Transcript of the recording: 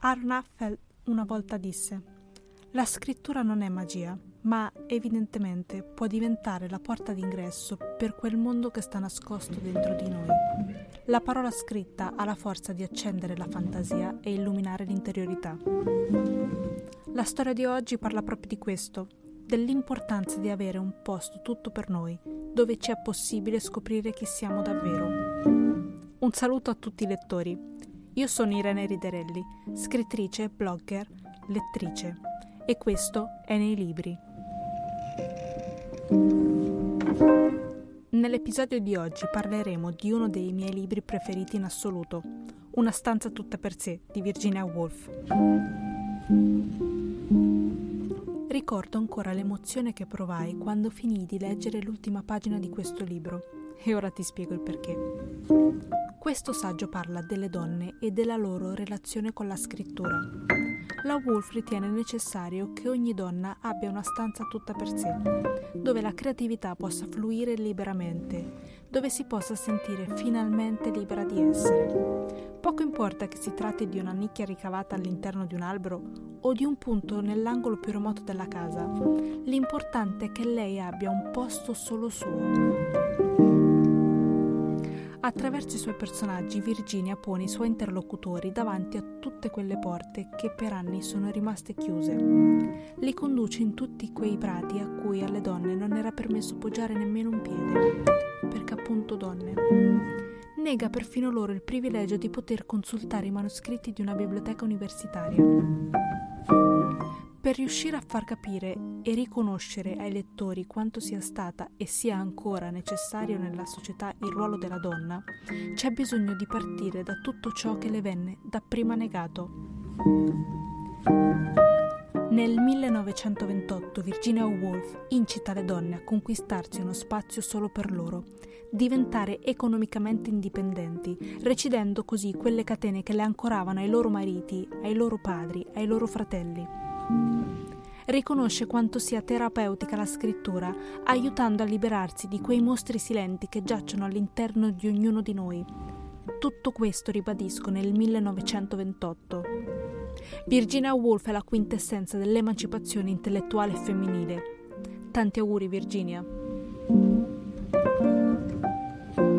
Aaron Affel una volta disse: La scrittura non è magia, ma evidentemente può diventare la porta d'ingresso per quel mondo che sta nascosto dentro di noi. La parola scritta ha la forza di accendere la fantasia e illuminare l'interiorità. La storia di oggi parla proprio di questo, dell'importanza di avere un posto tutto per noi, dove ci è possibile scoprire chi siamo davvero. Un saluto a tutti i lettori. Io sono Irene Riderelli, scrittrice, blogger, lettrice e questo è nei libri. Nell'episodio di oggi parleremo di uno dei miei libri preferiti in assoluto, Una stanza tutta per sé di Virginia Woolf. Ricordo ancora l'emozione che provai quando finii di leggere l'ultima pagina di questo libro e ora ti spiego il perché. Questo saggio parla delle donne e della loro relazione con la scrittura. La Woolf ritiene necessario che ogni donna abbia una stanza tutta per sé, dove la creatività possa fluire liberamente, dove si possa sentire finalmente libera di essere. Poco importa che si tratti di una nicchia ricavata all'interno di un albero o di un punto nell'angolo più remoto della casa, l'importante è che lei abbia un posto solo suo. Attraverso i suoi personaggi Virginia pone i suoi interlocutori davanti a tutte quelle porte che per anni sono rimaste chiuse. Li conduce in tutti quei prati a cui alle donne non era permesso poggiare nemmeno un piede, perché appunto donne. Nega perfino loro il privilegio di poter consultare i manoscritti di una biblioteca universitaria. Per riuscire a far capire e riconoscere ai lettori quanto sia stata e sia ancora necessario nella società il ruolo della donna, c'è bisogno di partire da tutto ciò che le venne dapprima negato. Nel 1928 Virginia Woolf incita le donne a conquistarsi uno spazio solo per loro, diventare economicamente indipendenti, recidendo così quelle catene che le ancoravano ai loro mariti, ai loro padri, ai loro fratelli. Riconosce quanto sia terapeutica la scrittura, aiutando a liberarsi di quei mostri silenti che giacciono all'interno di ognuno di noi. Tutto questo ribadisco nel 1928. Virginia Woolf è la quintessenza dell'emancipazione intellettuale femminile. Tanti auguri Virginia.